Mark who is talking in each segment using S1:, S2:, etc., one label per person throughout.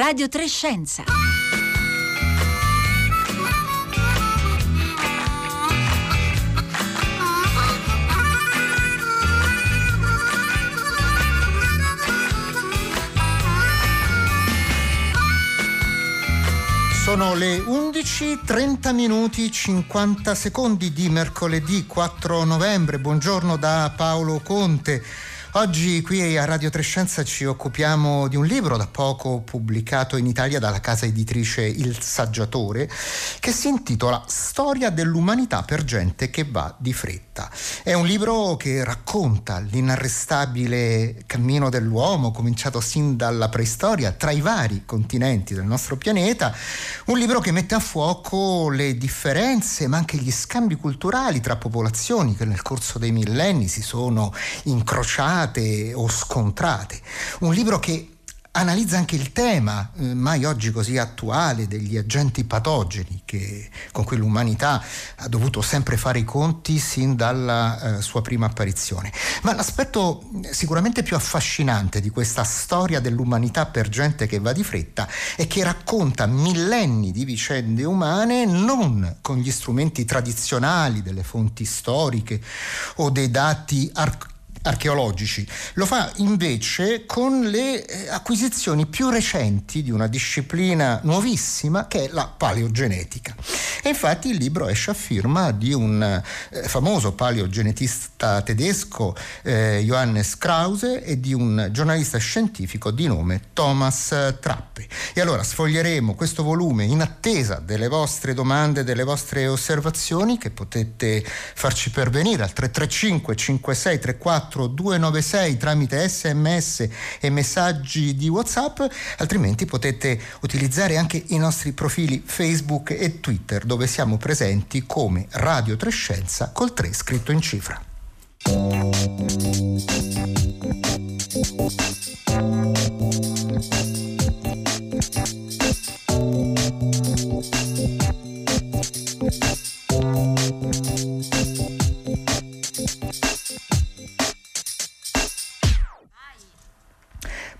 S1: Radio Trescenza.
S2: Sono le 11, 30 minuti 50 secondi di mercoledì 4 novembre. Buongiorno da Paolo Conte. Oggi qui a Radio Trescenza ci occupiamo di un libro da poco pubblicato in Italia dalla casa editrice Il Saggiatore che si intitola Storia dell'umanità per gente che va di fretta. È un libro che racconta l'inarrestabile cammino dell'uomo cominciato sin dalla preistoria tra i vari continenti del nostro pianeta, un libro che mette a fuoco le differenze ma anche gli scambi culturali tra popolazioni che nel corso dei millenni si sono incrociate scontrate o scontrate. Un libro che analizza anche il tema, eh, mai oggi così attuale, degli agenti patogeni che, con cui l'umanità ha dovuto sempre fare i conti sin dalla eh, sua prima apparizione. Ma l'aspetto sicuramente più affascinante di questa storia dell'umanità per gente che va di fretta è che racconta millenni di vicende umane non con gli strumenti tradizionali delle fonti storiche o dei dati archeologici archeologici, lo fa invece con le eh, acquisizioni più recenti di una disciplina nuovissima che è la paleogenetica. E infatti il libro esce a firma di un eh, famoso paleogenetista tedesco eh, Johannes Krause e di un giornalista scientifico di nome Thomas Trappe. E allora sfoglieremo questo volume in attesa delle vostre domande, delle vostre osservazioni che potete farci pervenire al 335 5634 296 tramite sms e messaggi di whatsapp altrimenti potete utilizzare anche i nostri profili facebook e twitter dove siamo presenti come Radio Trescenza col 3 scritto in cifra.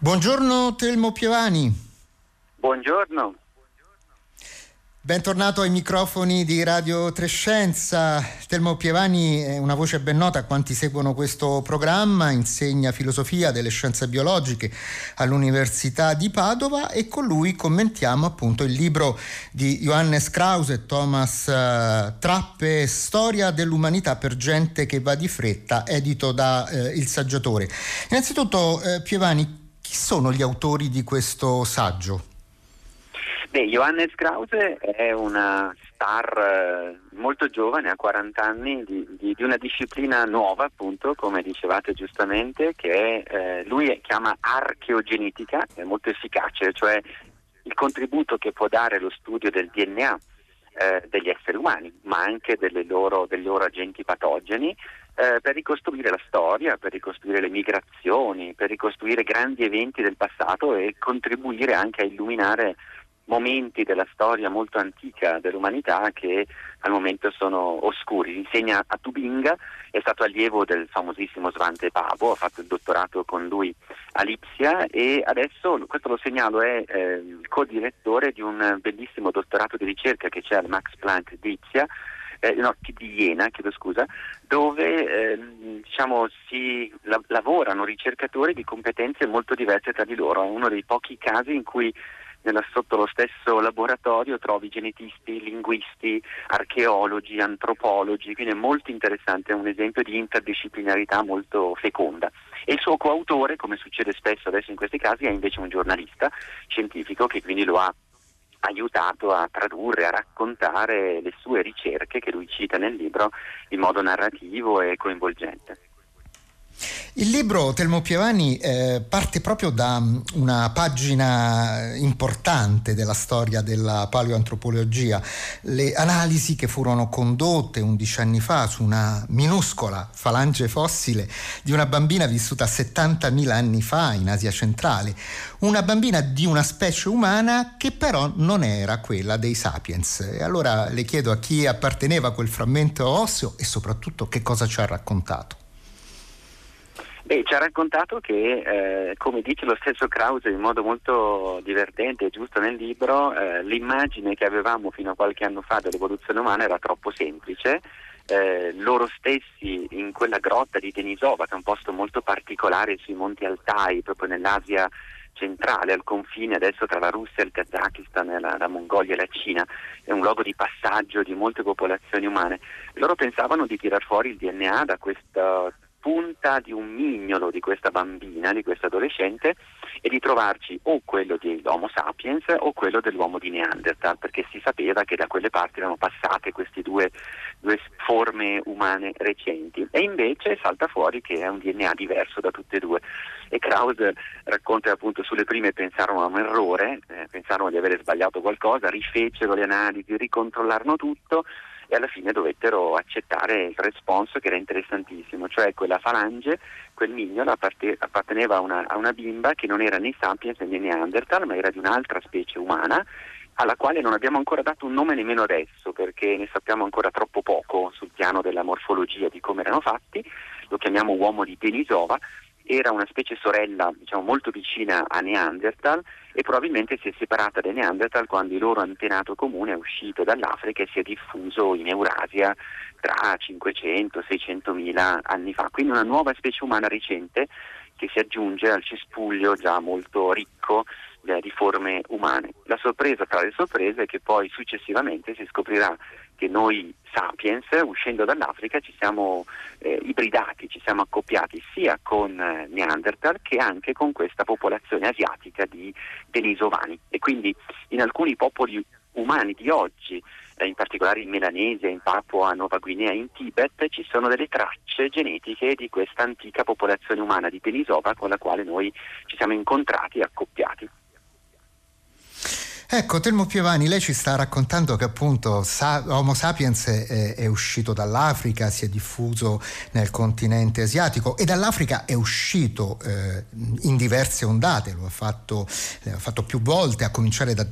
S2: Buongiorno Telmo Piovani.
S3: Buongiorno.
S2: Bentornato ai microfoni di Radio Trescenza. Telmo Pievani è una voce ben nota a quanti seguono questo programma, insegna filosofia delle scienze biologiche all'Università di Padova e con lui commentiamo appunto il libro di Johannes Krause e Thomas uh, Trappe, Storia dell'umanità per gente che va di fretta, edito da uh, Il Saggiatore. Innanzitutto uh, Pievani, chi sono gli autori di questo saggio?
S3: Beh, Johannes Krause è una star eh, molto giovane, ha 40 anni, di, di, di, una disciplina nuova, appunto, come dicevate giustamente, che eh, lui chiama archeogenetica, è molto efficace, cioè il contributo che può dare lo studio del DNA eh, degli esseri umani, ma anche loro, dei loro agenti patogeni, eh, per ricostruire la storia, per ricostruire le migrazioni, per ricostruire grandi eventi del passato e contribuire anche a illuminare momenti della storia molto antica dell'umanità che al momento sono oscuri. Insegna a Tubinga, è stato allievo del famosissimo Svante Pavo, ha fatto il dottorato con lui a Lipsia e adesso, questo lo segnalo, è eh, co-direttore di un bellissimo dottorato di ricerca che c'è al Max Planck di Lipsia, eh, no, di Iena, chiedo scusa, dove eh, diciamo, si la- lavorano ricercatori di competenze molto diverse tra di loro. È uno dei pochi casi in cui nella, sotto lo stesso laboratorio trovi genetisti, linguisti, archeologi, antropologi, quindi è molto interessante, è un esempio di interdisciplinarità molto feconda. E il suo coautore, come succede spesso adesso in questi casi, è invece un giornalista scientifico che quindi lo ha aiutato a tradurre, a raccontare le sue ricerche che lui cita nel libro in modo narrativo e coinvolgente.
S2: Il libro Telmo Piovani eh, parte proprio da mm, una pagina importante della storia della paleoantropologia, le analisi che furono condotte 11 anni fa su una minuscola falange fossile di una bambina vissuta 70.000 anni fa in Asia centrale, una bambina di una specie umana che però non era quella dei sapiens. E allora le chiedo a chi apparteneva quel frammento osseo e soprattutto che cosa ci ha raccontato.
S3: Beh, ci ha raccontato che, eh, come dice lo stesso Krause in modo molto divertente e giusto nel libro, eh, l'immagine che avevamo fino a qualche anno fa dell'evoluzione umana era troppo semplice. Eh, loro stessi in quella grotta di Denisova, che è un posto molto particolare sui monti Altai, proprio nell'Asia centrale, al confine adesso tra la Russia, il Kazakistan, la, la Mongolia e la Cina, è un luogo di passaggio di molte popolazioni umane. Loro pensavano di tirar fuori il DNA da questa punta di un mignolo di questa bambina, di questa adolescente e di trovarci o quello dell'Homo sapiens o quello dell'uomo di Neanderthal, perché si sapeva che da quelle parti erano passate queste due, due forme umane recenti. E invece salta fuori che è un DNA diverso da tutte e due. E Krause racconta appunto sulle prime pensarono a un errore, eh, pensarono di avere sbagliato qualcosa, rifecero le analisi, ricontrollarono tutto e alla fine dovettero accettare il responso che era interessantissimo, cioè quella falange, quel mignolo apparteneva a una, a una bimba che non era né sapiens né neanderthal, ma era di un'altra specie umana alla quale non abbiamo ancora dato un nome nemmeno adesso perché ne sappiamo ancora troppo poco sul piano della morfologia di come erano fatti, lo chiamiamo uomo di Denisova era una specie sorella diciamo, molto vicina a Neanderthal e probabilmente si è separata da Neanderthal quando il loro antenato comune è uscito dall'Africa e si è diffuso in Eurasia tra 500-600 mila anni fa. Quindi una nuova specie umana recente che si aggiunge al cespuglio già molto ricco eh, di forme umane. La sorpresa tra le sorprese è che poi successivamente si scoprirà che noi sapiens, uscendo dall'Africa, ci siamo eh, ibridati, ci siamo accoppiati sia con eh, Neanderthal che anche con questa popolazione asiatica di denisovani. E quindi in alcuni popoli umani di oggi, eh, in particolare in Melanesia, in Papua Nuova Guinea, in Tibet, ci sono delle tracce genetiche di questa antica popolazione umana di Denisova con la quale noi ci siamo incontrati e accoppiati.
S2: Ecco, Telmo Piovani, lei ci sta raccontando che appunto Homo sapiens è, è, uscito dall'Africa, si è diffuso nel continente asiatico e dall'Africa è uscito eh, in diverse ondate, lo ha fatto, lo fatto più volte, a cominciare da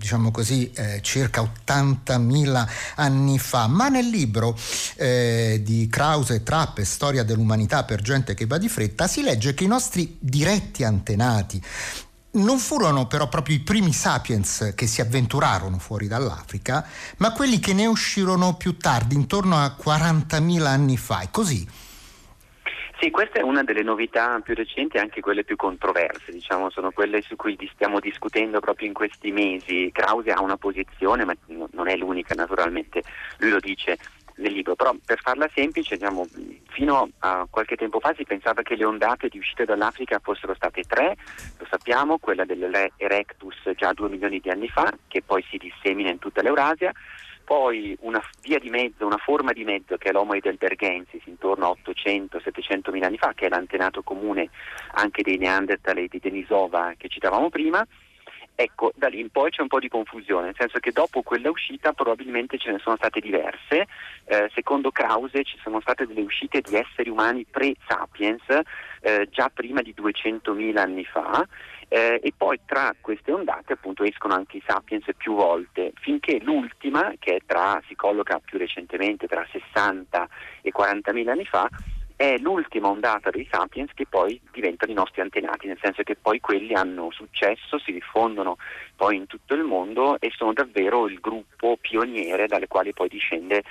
S2: diciamo così, eh, circa 80.000 anni fa. Ma nel libro eh, di Krause e Trappe, Storia dell'umanità per gente che va di fretta, si legge che i nostri diretti antenati non furono però proprio i primi sapiens che si avventurarono fuori dall'Africa, ma quelli che ne uscirono più tardi, intorno a 40.000 anni fa. È così?
S3: Sì, questa è una delle novità più recenti anche quelle più controverse, diciamo, sono quelle su cui stiamo discutendo proprio in questi mesi. Krause ha una posizione, ma non è l'unica naturalmente, lui lo dice nel libro, però per farla semplice, diciamo, fino a qualche tempo fa si pensava che le ondate di uscita dall'Africa fossero state tre, lo sappiamo, quella dell'Erectus già due milioni di anni fa, che poi si dissemina in tutta l'Eurasia, poi una via di mezzo, una forma di mezzo che è l'Homo heidelbergensis intorno a 800-700 mila anni fa, che è l'antenato comune anche dei Neanderthal e di Denisova che citavamo prima, Ecco, da lì in poi c'è un po' di confusione, nel senso che dopo quella uscita probabilmente ce ne sono state diverse. Eh, secondo Krause ci sono state delle uscite di esseri umani pre-sapiens eh, già prima di 200.000 anni fa eh, e poi tra queste ondate appunto escono anche i sapiens più volte, finché l'ultima, che tra, si colloca più recentemente tra 60 e 40.000 anni fa, è l'ultima ondata dei sapiens che poi diventano i nostri antenati, nel senso che poi quelli hanno successo, si diffondono poi in tutto il mondo e sono davvero il gruppo pioniere dalle quali poi discende,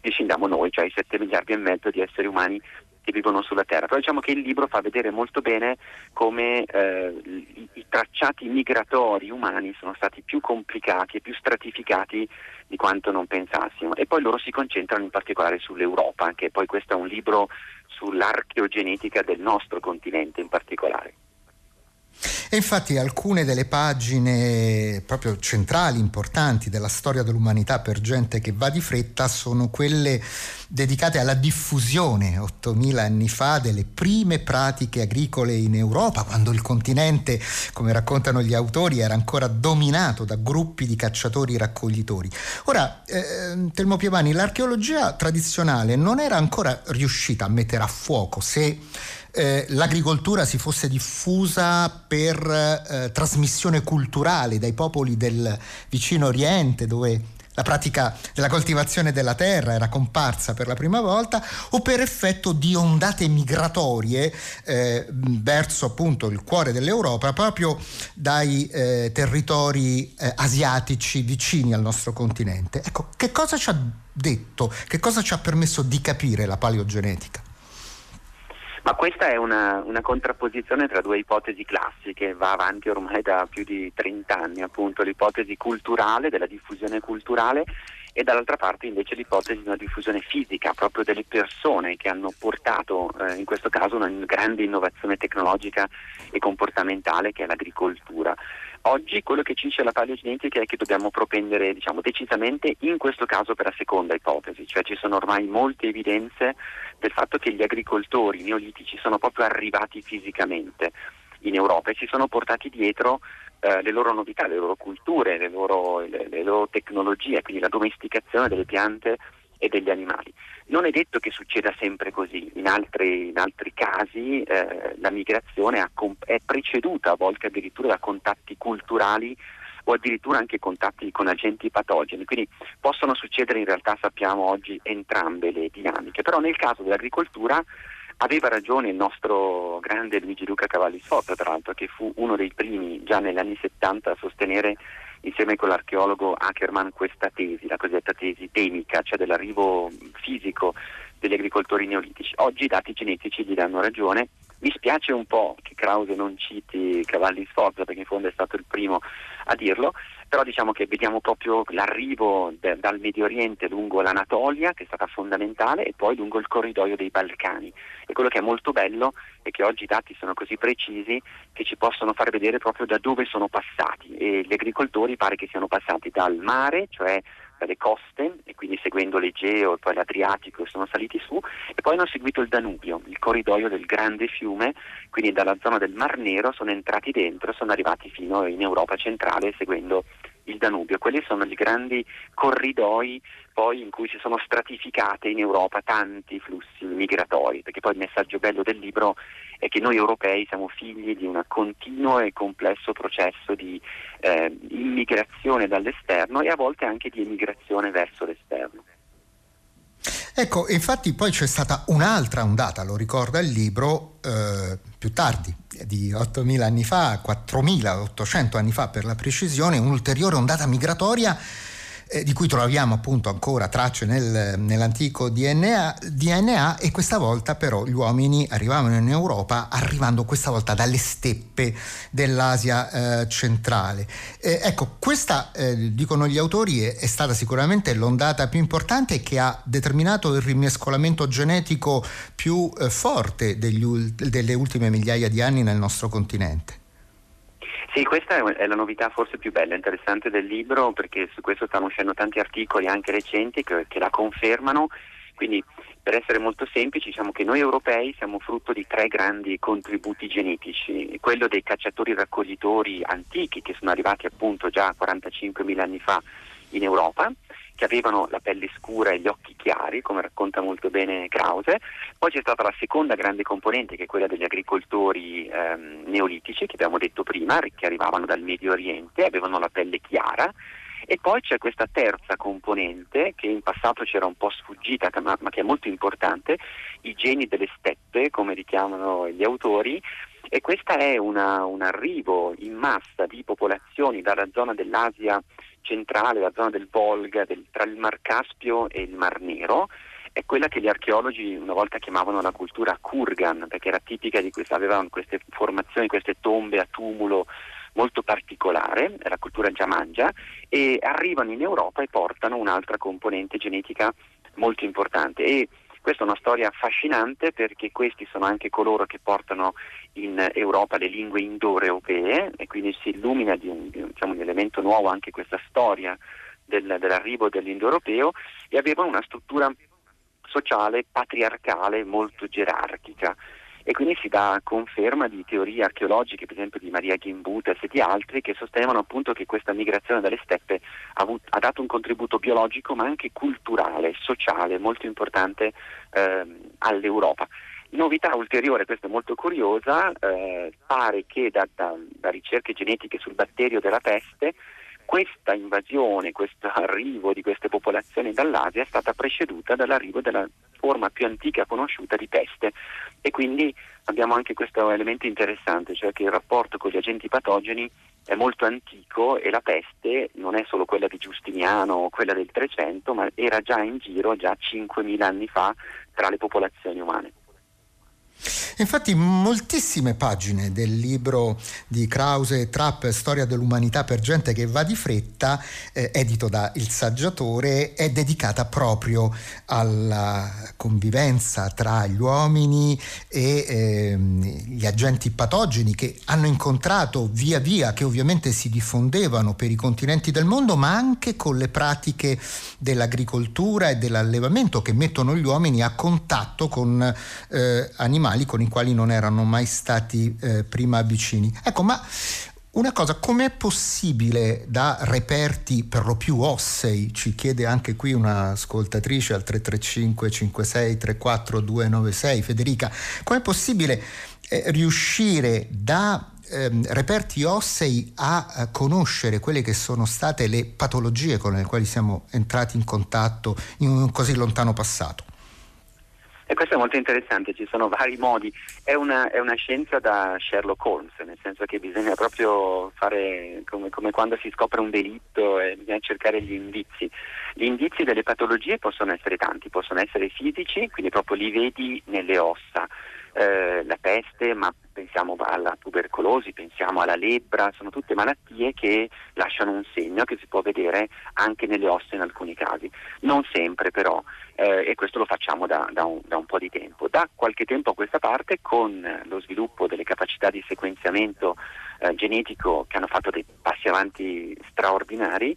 S3: discendiamo noi, cioè i 7 miliardi e mezzo di esseri umani che vivono sulla Terra. Però diciamo che il libro fa vedere molto bene come eh, i, i, tracciati migratori umani sono stati più complicati e più stratificati di quanto non pensassimo. E poi loro si concentrano in particolare sull'Europa, che poi questo è un libro sull'archeogenetica del nostro continente in particolare.
S2: E infatti alcune delle pagine proprio centrali, importanti della storia dell'umanità per gente che va di fretta sono quelle dedicate alla diffusione 8000 anni fa delle prime pratiche agricole in Europa, quando il continente, come raccontano gli autori, era ancora dominato da gruppi di cacciatori raccoglitori. Ora, eh, Telmo Piovani, l'archeologia tradizionale non era ancora riuscita a mettere a fuoco se eh, l'agricoltura si fosse diffusa per eh, trasmissione culturale dai popoli del vicino Oriente, dove la pratica della coltivazione della terra era comparsa per la prima volta, o per effetto di ondate migratorie eh, verso appunto il cuore dell'Europa, proprio dai eh, territori eh, asiatici vicini al nostro continente. Ecco, che cosa ci ha detto, che cosa ci ha permesso di capire la paleogenetica?
S3: Ma questa è una, una, contrapposizione tra due ipotesi classiche, va avanti ormai da più di 30 anni, appunto l'ipotesi culturale, della diffusione culturale e dall'altra parte invece l'ipotesi di una diffusione fisica, proprio delle persone che hanno portato eh, in questo caso una grande innovazione tecnologica e comportamentale che è l'agricoltura. Oggi quello che ci dice la paleogenetica è che dobbiamo propendere diciamo, decisamente in questo caso per la seconda ipotesi, cioè ci sono ormai molte evidenze del fatto che gli agricoltori neolitici sono proprio arrivati fisicamente in Europa e si sono portati dietro eh, le loro novità, le loro culture, le loro, le, le loro tecnologie, quindi la domesticazione delle piante e degli animali. Non è detto che succeda sempre così, in altri, in altri casi eh, la migrazione è preceduta a volte addirittura da contatti culturali o addirittura anche contatti con agenti patogeni, quindi possono succedere in realtà sappiamo oggi entrambe le dinamiche, però nel caso dell'agricoltura aveva ragione il nostro grande Luigi Luca Cavalli Sfotto, tra l'altro, che fu uno dei primi già negli anni 70 a sostenere insieme con l'archeologo Ackerman questa tesi, la cosiddetta tesi temica, cioè dell'arrivo fisico degli agricoltori neolitici. Oggi i dati genetici gli danno ragione. Mi spiace un po' che Krause non citi Cavalli Sforza perché in fondo è stato il primo a dirlo, però diciamo che vediamo proprio l'arrivo de- dal Medio Oriente lungo l'Anatolia, che è stata fondamentale, e poi lungo il corridoio dei Balcani. E quello che è molto bello è che oggi i dati sono così precisi che ci possono far vedere proprio da dove sono passati e gli agricoltori pare che siano passati dal mare, cioè dalle coste e quindi seguendo l'Egeo e poi l'Adriatico sono saliti su e poi hanno seguito il Danubio, il corridoio del grande fiume, quindi dalla zona del Mar Nero sono entrati dentro e sono arrivati fino in Europa centrale seguendo il Danubio. Quelli sono i grandi corridoi poi in cui si sono stratificate in Europa tanti flussi migratori, perché poi il messaggio bello del libro è che noi europei siamo figli di un continuo e complesso processo di eh, immigrazione dall'esterno e a volte anche di emigrazione verso l'esterno.
S2: Ecco, infatti poi c'è stata un'altra ondata, lo ricorda il libro, eh, più tardi, di 8.000 anni fa, 4.800 anni fa per la precisione, un'ulteriore ondata migratoria eh, di cui troviamo appunto ancora tracce nel, nell'antico DNA, DNA, e questa volta però gli uomini arrivavano in Europa arrivando questa volta dalle steppe dell'Asia eh, centrale. Eh, ecco, questa, eh, dicono gli autori, è, è, stata sicuramente l'ondata più importante che ha determinato il rimescolamento genetico più eh, forte degli, delle ultime migliaia di anni nel nostro continente.
S3: Sì, questa è la novità forse più bella e interessante del libro perché su questo stanno uscendo tanti articoli anche recenti che, che la confermano, quindi per essere molto semplici diciamo che noi europei siamo frutto di tre grandi contributi genetici, quello dei cacciatori raccoglitori antichi che sono arrivati appunto già 45.000 anni fa in Europa, che avevano la pelle scura e gli occhi chiari, come racconta molto bene Krause. Poi c'è stata la seconda grande componente, che è quella degli agricoltori ehm, neolitici, che abbiamo detto prima, che arrivavano dal Medio Oriente, avevano la pelle chiara. E poi c'è questa terza componente che in passato c'era un po' sfuggita, ma, che è molto importante, i geni delle steppe, come richiamano gli autori, e questo è una, un arrivo in massa di popolazioni dalla zona dell'Asia centrale, la zona del Volga, del, tra il Mar Caspio e il Mar Nero, è quella che gli archeologi una volta chiamavano la cultura Kurgan, perché era tipica di questa, avevano queste formazioni, queste tombe a tumulo molto particolare, la cultura Giamangia, e arrivano in Europa e portano un'altra componente genetica molto importante. E questa è una storia affascinante perché questi sono anche coloro che portano in Europa le lingue indoeuropee e quindi si illumina di un, di un, diciamo, un elemento nuovo anche questa storia del, dell'arrivo dell'indoeuropeo. E avevano una struttura sociale patriarcale molto gerarchica e quindi si dà conferma di teorie archeologiche, per esempio di Maria Gimbutas e di altri, che sostenevano appunto che questa migrazione dalle steppe ha, avut- ha dato un contributo biologico ma anche culturale, sociale, molto importante eh, all'Europa. Novità ulteriore, questa è molto curiosa, eh, pare che da, da, da ricerche genetiche sul batterio della peste questa invasione, questo arrivo di queste popolazioni dall'Asia è stata preceduta dall'arrivo della forma più antica conosciuta di peste e quindi abbiamo anche questo elemento interessante, cioè che il rapporto con gli agenti patogeni è molto antico e la peste non è solo quella di Giustiniano o quella del 300, ma era già in giro già 5.000 anni fa tra le popolazioni umane.
S2: Infatti moltissime pagine del libro di Krause e Trapp, Storia dell'umanità per gente che va di fretta, eh, edito da Il Saggiatore, è dedicata proprio alla convivenza tra gli uomini e eh, gli agenti patogeni che hanno incontrato via via, che ovviamente si diffondevano per i continenti del mondo, ma anche con le pratiche dell'agricoltura e dell'allevamento che mettono gli uomini a contatto con eh, animali con i quali non erano mai stati eh, prima vicini. Ecco, ma una cosa, com'è possibile da reperti per lo più ossei, ci chiede anche qui un'ascoltatrice al 335 56 34 296, Federica, com'è possibile eh, riuscire da eh, reperti ossei a, a eh, conoscere quelle che sono state le patologie con le quali siamo entrati in contatto in un così lontano passato?
S3: E questo è molto interessante, ci sono vari modi, è una, è una scienza da Sherlock Holmes, nel senso che bisogna proprio fare come, come, quando si scopre un delitto e bisogna cercare gli indizi. Gli indizi delle patologie possono essere tanti, possono essere fisici, quindi proprio li vedi nelle ossa, eh, la peste, ma pensiamo alla tubercolosi, pensiamo alla lebbra, sono tutte malattie che lasciano un segno che si può vedere anche nelle ossa in alcuni casi. Non sempre però, eh, e questo lo facciamo da, da, un, da, un, po' di tempo. Da qualche tempo a questa parte, con lo sviluppo delle capacità di sequenziamento eh, genetico che hanno fatto dei passi avanti straordinari,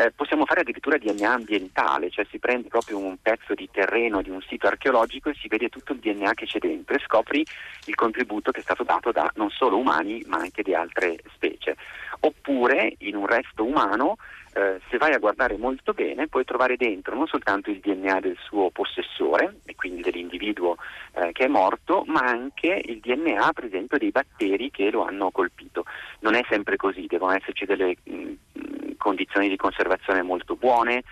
S3: eh, possiamo fare addirittura DNA ambientale, cioè si prende proprio un pezzo di terreno di un sito archeologico e si vede tutto il DNA che c'è dentro e scopri il contributo che è stato dato da non solo umani ma anche di altre specie. Oppure in un resto umano eh, se vai a guardare molto bene puoi trovare dentro non soltanto il DNA del suo possessore e quindi dell'individuo eh, che è morto, ma anche il DNA per esempio dei batteri che lo hanno colpito. Non è sempre così, devono esserci delle mh, mm, condizioni di conservazione molto buone,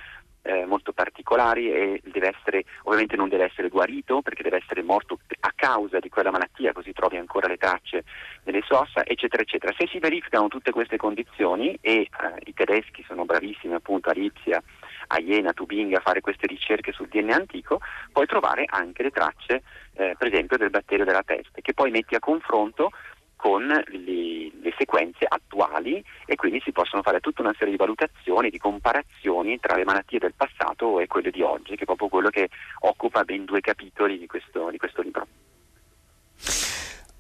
S3: eh, molto particolari e deve essere, ovviamente non deve essere guarito perché deve essere morto a causa di quella malattia, così trovi ancora le tracce nelle sue ossa, eccetera, eccetera. Se si verificano tutte queste condizioni e eh, i tedeschi sono bravissimi appunto a Lipsia, a Jena, a Tubinga a fare queste ricerche sul DNA antico, puoi trovare anche le tracce eh, per esempio del batterio della peste che poi metti a confronto con le, le, sequenze attuali e quindi si possono fare tutta una serie di valutazioni, di comparazioni tra le malattie del passato e quelle di oggi, che è proprio quello che occupa ben due capitoli di questo, di questo libro.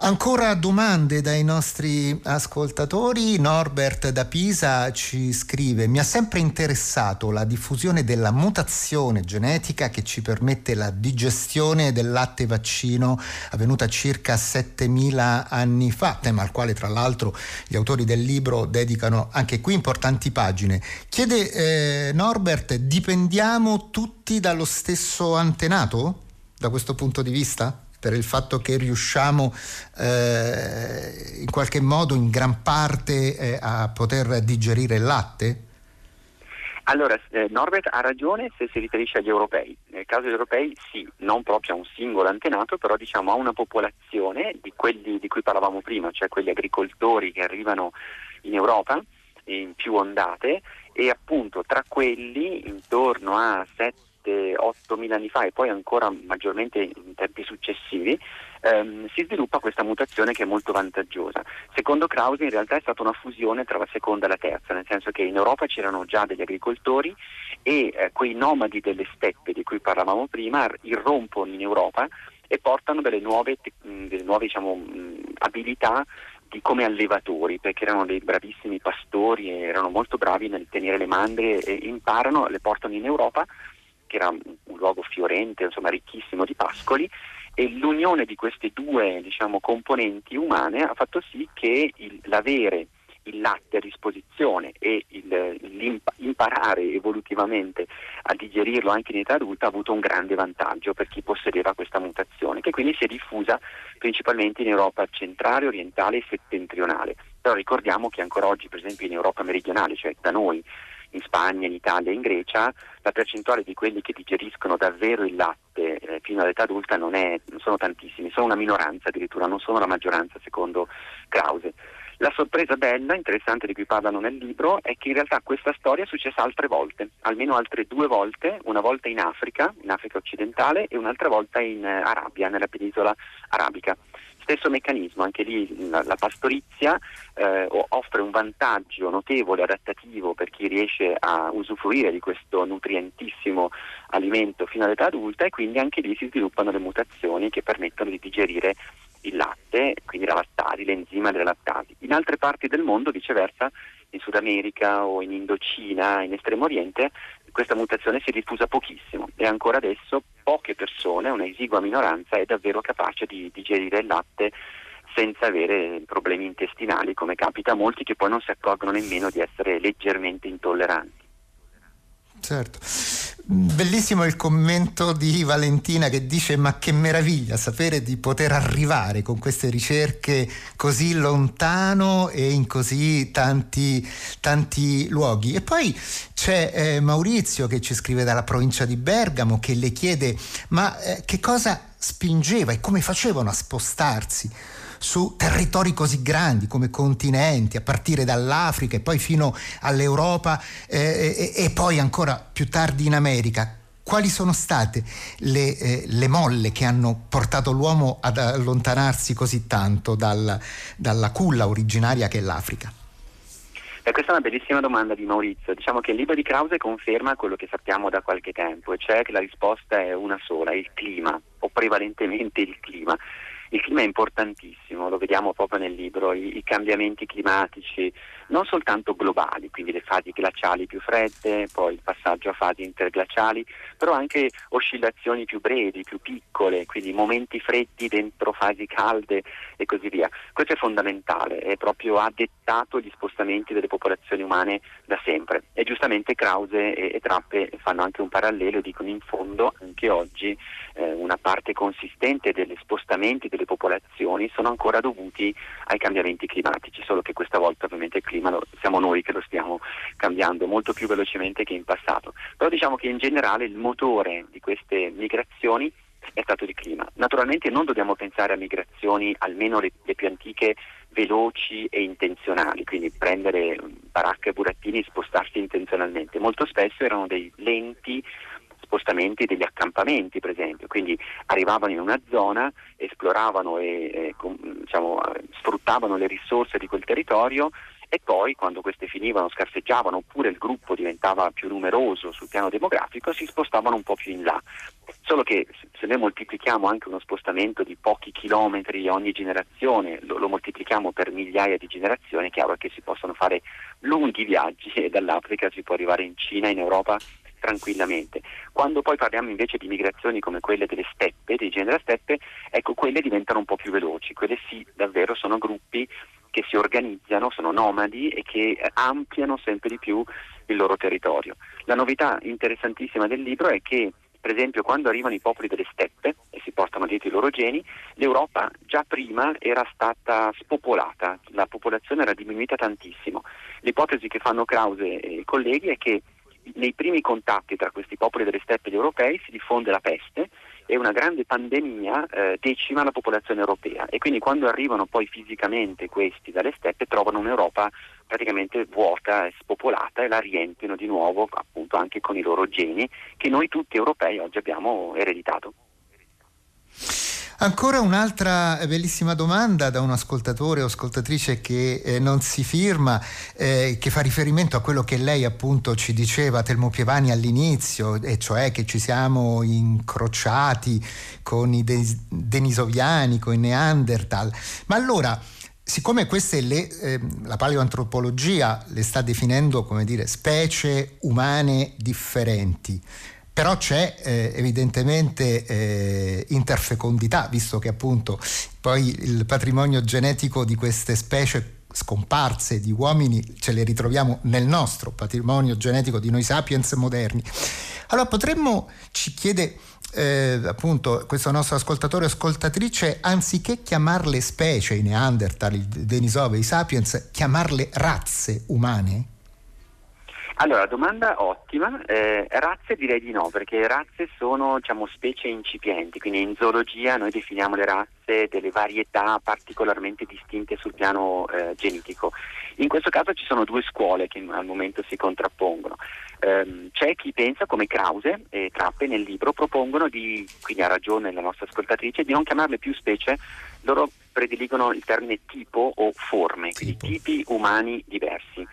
S2: Ancora domande dai nostri ascoltatori. Norbert da Pisa ci scrive: Mi ha sempre interessato la diffusione della mutazione genetica che ci permette la digestione del latte vaccino avvenuta circa 7000 anni fa, tema al quale tra l'altro gli autori del libro dedicano anche qui importanti pagine. Chiede eh, Norbert: dipendiamo tutti dallo stesso antenato da questo punto di vista? Per il fatto che riusciamo eh, in qualche modo, in gran parte, eh, a poter digerire il latte?
S3: Allora, eh, Norbert ha ragione se si riferisce agli europei. Nel caso degli europei sì, non proprio a un singolo antenato, però diciamo a una popolazione di quelli di cui parlavamo prima, cioè quegli agricoltori che arrivano in Europa in più ondate e appunto tra quelli intorno a 7 8.000 anni fa e poi ancora maggiormente in tempi successivi, ehm, si sviluppa questa mutazione che è molto vantaggiosa. Secondo Krause in realtà è stata una fusione tra la seconda e la terza, nel senso che in Europa c'erano già degli agricoltori e eh, quei nomadi delle steppe di cui parlavamo prima irrompono in Europa e portano delle nuove, delle nuove diciamo, abilità come allevatori, perché erano dei bravissimi pastori e erano molto bravi nel tenere le mandrie e imparano, le portano in Europa che era un luogo fiorente, insomma ricchissimo di pascoli, e l'unione di queste due diciamo, componenti umane ha fatto sì che il, l'avere il latte a disposizione e il, imparare evolutivamente a digerirlo anche in età adulta ha avuto un grande vantaggio per chi possedeva questa mutazione, che quindi si è diffusa principalmente in Europa centrale, orientale e settentrionale. Però ricordiamo che ancora oggi, per esempio in Europa meridionale, cioè da noi, in Spagna, in Italia in Grecia, la percentuale di quelli che digeriscono davvero il latte eh, fino all'età adulta non, è, non sono tantissimi, sono una minoranza addirittura, non sono la maggioranza secondo Krause. La sorpresa bella, interessante di cui parlano nel libro, è che in realtà questa storia è successa altre volte, almeno altre due volte, una volta in Africa, in Africa occidentale, e un'altra volta in eh, Arabia, nella penisola arabica. Stesso meccanismo, anche lì la, la pastorizia eh, offre un vantaggio notevole, adattativo per chi riesce a usufruire di questo nutrientissimo alimento fino all'età adulta e quindi anche lì si sviluppano le mutazioni che permettono di digerire il latte, quindi la lattasi, l'enzima delle lattasi. In altre parti del mondo, viceversa, in Sud America o in Indocina, in Estremo Oriente, questa mutazione si è diffusa pochissimo e ancora adesso poche persone, una esigua minoranza, è davvero capace di digerire il latte senza avere problemi intestinali, come capita a molti che poi non si accorgono nemmeno di essere leggermente intolleranti.
S2: Certo. Bellissimo il commento di Valentina che dice ma che meraviglia sapere di poter arrivare con queste ricerche così lontano e in così tanti, tanti luoghi. E poi c'è eh, Maurizio che ci scrive dalla provincia di Bergamo che le chiede ma eh, che cosa spingeva e come facevano a spostarsi su territori così grandi come continenti, a partire dall'Africa e poi fino all'Europa eh, e, e, poi ancora più tardi in America. Quali sono state le, eh, le molle che hanno portato l'uomo ad allontanarsi così tanto dal, dalla culla originaria che è l'Africa?
S3: Eh, questa è una bellissima domanda di Maurizio. Diciamo che il libro di Krause conferma quello che sappiamo da qualche tempo, e cioè che la risposta è una sola, il clima, o prevalentemente il clima. Il clima è importantissimo, lo vediamo proprio nel libro, i, i, cambiamenti climatici, non soltanto globali, quindi le fasi glaciali più fredde, poi il passaggio a fasi interglaciali, però anche oscillazioni più brevi, più piccole, quindi momenti freddi dentro fasi calde e così via. Questo è fondamentale, è proprio ha dettato gli spostamenti delle popolazioni umane da sempre. E giustamente Krause e, e Trappe fanno anche un parallelo e dicono in fondo anche oggi eh, una parte consistente degli spostamenti delle popolazioni sono ancora dovuti ai cambiamenti climatici, solo che questa volta ovviamente il clima lo, siamo noi che lo stiamo cambiando molto più velocemente che in passato. Però diciamo che in generale il motore di queste migrazioni è stato il clima. Naturalmente non dobbiamo pensare a migrazioni, almeno le, le più antiche, veloci e intenzionali, quindi prendere baracche e burattini e spostarsi intenzionalmente. Molto spesso erano dei lenti spostamenti degli accampamenti, per esempio, quindi arrivavano in una zona, esploravano e, e diciamo, sfruttavano le risorse di quel territorio e poi quando queste finivano, scarseggiavano oppure il gruppo diventava più numeroso sul piano demografico, si spostavano un po' più in là. Solo che se noi moltiplichiamo anche uno spostamento di pochi chilometri ogni generazione, lo, lo moltiplichiamo per migliaia di generazioni, è chiaro che si possono fare lunghi viaggi e dall'Africa si può arrivare in Cina, in Europa tranquillamente. Quando poi parliamo invece di migrazioni come quelle delle steppe, dei generi steppe, ecco quelle diventano un po' più veloci, quelle sì davvero sono gruppi che si organizzano, sono nomadi e che ampliano sempre di più il loro territorio. La novità interessantissima del libro è che per esempio quando arrivano i popoli delle steppe e si portano dietro i loro geni, l'Europa già prima era stata spopolata, la popolazione era diminuita tantissimo. L'ipotesi che fanno Krause e i colleghi è che nei primi contatti tra questi popoli delle steppe europei si diffonde la peste e una grande pandemia eh, decima la popolazione europea e quindi quando arrivano poi fisicamente questi dalle steppe trovano un'Europa praticamente vuota e spopolata e la riempiono di nuovo appunto anche con i loro geni che noi tutti europei oggi abbiamo ereditato.
S2: Ancora un'altra bellissima domanda da un ascoltatore o ascoltatrice che eh, non si firma, eh, che fa riferimento a quello che lei appunto ci diceva, Telmo Pievani all'inizio, e cioè che ci siamo incrociati con i de- denisoviani, con i Neanderthal. Ma allora, siccome queste le, eh, la paleoantropologia le sta definendo come dire specie umane differenti, però c'è eh, evidentemente eh, interfecondità, visto che appunto poi il patrimonio genetico di queste specie scomparse di uomini ce le ritroviamo nel nostro patrimonio genetico di noi sapiens moderni. Allora potremmo, ci chiede eh, appunto questo nostro ascoltatore o ascoltatrice, anziché chiamarle specie, i Neanderthal, i Denisove, i Sapiens, chiamarle razze umane?
S3: Allora, domanda ottima. Eh, razze direi di no, perché razze sono diciamo, specie incipienti, quindi in zoologia noi definiamo le razze delle varietà particolarmente distinte sul piano eh, genetico. In questo caso ci sono due scuole che al momento si contrappongono. Um, c'è chi pensa, come Krause e Trappe nel libro, propongono di, quindi ha ragione la nostra ascoltatrice, di non chiamarle più specie, loro prediligono il termine tipo o forme, quindi tipi umani diversi.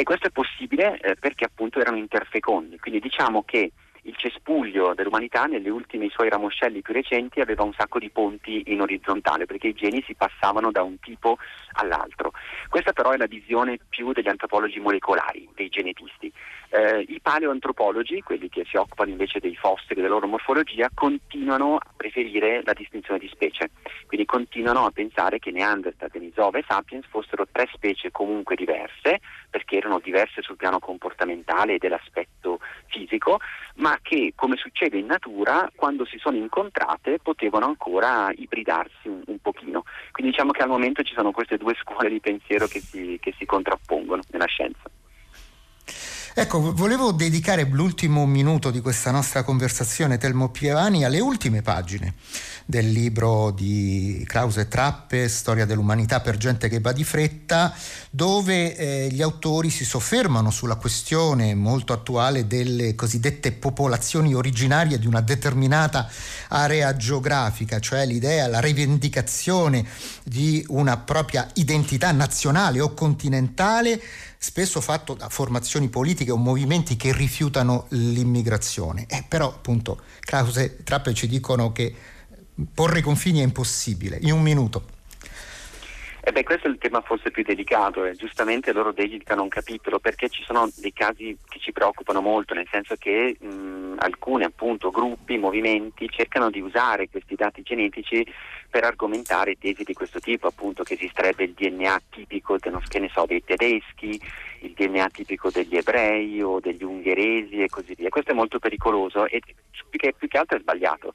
S3: E questo è possibile eh, perché appunto erano interfecondi, quindi diciamo che il cespuglio dell'umanità negli ultimi suoi ramoscelli più recenti aveva un sacco di ponti in orizzontale perché i geni si passavano da un tipo all'altro. Questa però è la visione più degli antropologi molecolari, dei genetisti. Eh, I paleoantropologi, quelli che si occupano invece dei fossili e della loro morfologia, continuano a preferire la distinzione di specie, quindi continuano a pensare che Neanderthal, Denisova e Sapiens fossero tre specie comunque diverse, perché erano diverse sul piano comportamentale e dell'aspetto fisico, ma che come succede in natura, quando si sono incontrate potevano ancora ibridarsi un, un pochino. Quindi diciamo che al momento ci sono queste due scuole di pensiero che si, che si contrappongono nella scienza.
S2: Ecco, volevo dedicare l'ultimo minuto di questa nostra conversazione, Telmo Pievani, alle ultime pagine del libro di Krause Trappe, Storia dell'umanità per gente che va di fretta, dove eh, gli autori si soffermano sulla questione molto attuale delle cosiddette popolazioni originarie di una determinata area geografica, cioè l'idea, la rivendicazione di una propria identità nazionale o continentale spesso fatto da formazioni politiche o movimenti che rifiutano l'immigrazione. Eh, però appunto Krause e Trappe ci dicono che porre i confini è impossibile. In un minuto.
S3: Eh beh, questo è il tema forse più delicato e giustamente loro dedicano un capitolo perché ci sono dei casi che ci preoccupano molto, nel senso che mh, alcuni appunto gruppi, movimenti cercano di usare questi dati genetici per argomentare tesi di questo tipo, appunto che esisterebbe il DNA tipico so, dei tedeschi, il DNA tipico degli ebrei o degli ungheresi e così via. Questo è molto pericoloso e più che, più che altro è sbagliato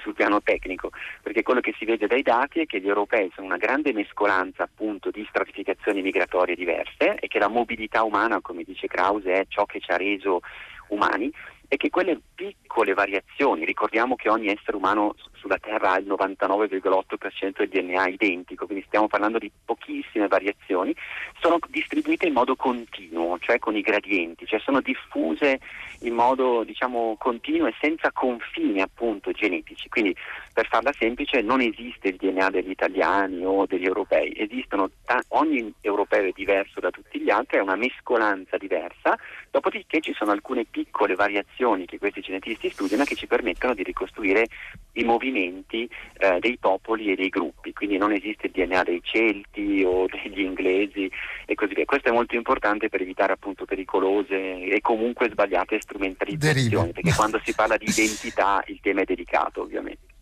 S3: sul piano tecnico, perché quello che si vede dai dati è che gli europei sono una grande mescolanza appunto di stratificazioni migratorie diverse e che la mobilità umana, come dice Krause, è ciò che ci ha reso umani e che quelle piccole variazioni, ricordiamo che ogni essere umano sulla Terra ha il 99,8% del DNA identico, quindi stiamo parlando di pochissime variazioni, sono distribuite in modo continuo, cioè con i gradienti, cioè sono diffuse in modo diciamo continuo e senza confini appunto genetici. Quindi per farla semplice non esiste il DNA degli italiani o degli europei, esistono ta- ogni europeo è diverso da tutti gli altri, è una mescolanza diversa, dopodiché ci sono alcune piccole variazioni che questi genetisti studiano che ci permettono di ricostruire i movimenti eh, dei popoli e dei gruppi, quindi non esiste il DNA dei Celti o degli inglesi e così via. Questo è molto importante per evitare appunto pericolose e comunque sbagliate strumentalizzazioni, Derive. perché quando si parla di identità il tema è delicato ovviamente.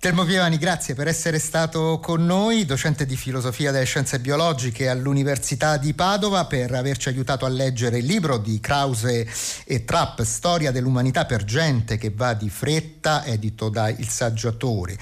S2: Telmo Pievani, grazie per essere stato con noi, docente di filosofia delle scienze biologiche all'Università di Padova, per averci aiutato a leggere il libro di Krause e Trapp, Storia dell'umanità per gente che va di fretta, edito da Il Saggiatore.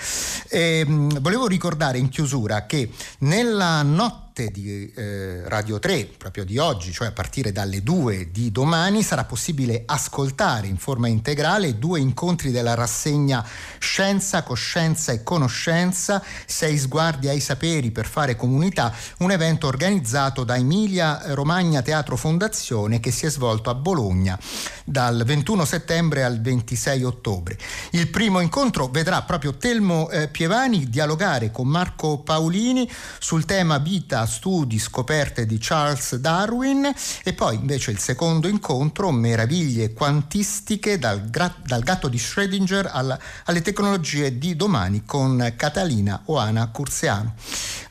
S2: E, ehm, volevo ricordare in chiusura che nella notte notte di eh, Radio 3, proprio di oggi, cioè a partire dalle 2 di domani, sarà possibile ascoltare in forma integrale due incontri della rassegna Scienza, Coscienza e Conoscenza, sei sguardi ai saperi per fare comunità, un evento organizzato da Emilia Romagna Teatro Fondazione che si è svolto a Bologna dal 21 settembre al 26 ottobre. Il primo incontro vedrà proprio Telmo eh, Pievani dialogare con Marco Paolini sul tema vita studi, scoperte di Charles Darwin e poi invece il secondo incontro, meraviglie quantistiche dal, gra- dal gatto di Schrödinger alla, alle tecnologie di domani con Catalina Oana Curziano.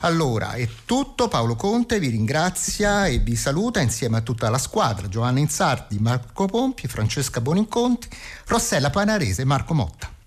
S2: Allora è tutto, Paolo Conte vi ringrazia e vi saluta insieme a tutta la squadra, Giovanna Insardi, Marco Pompi, Francesca Boninconti, Rossella Panarese e Marco Motta.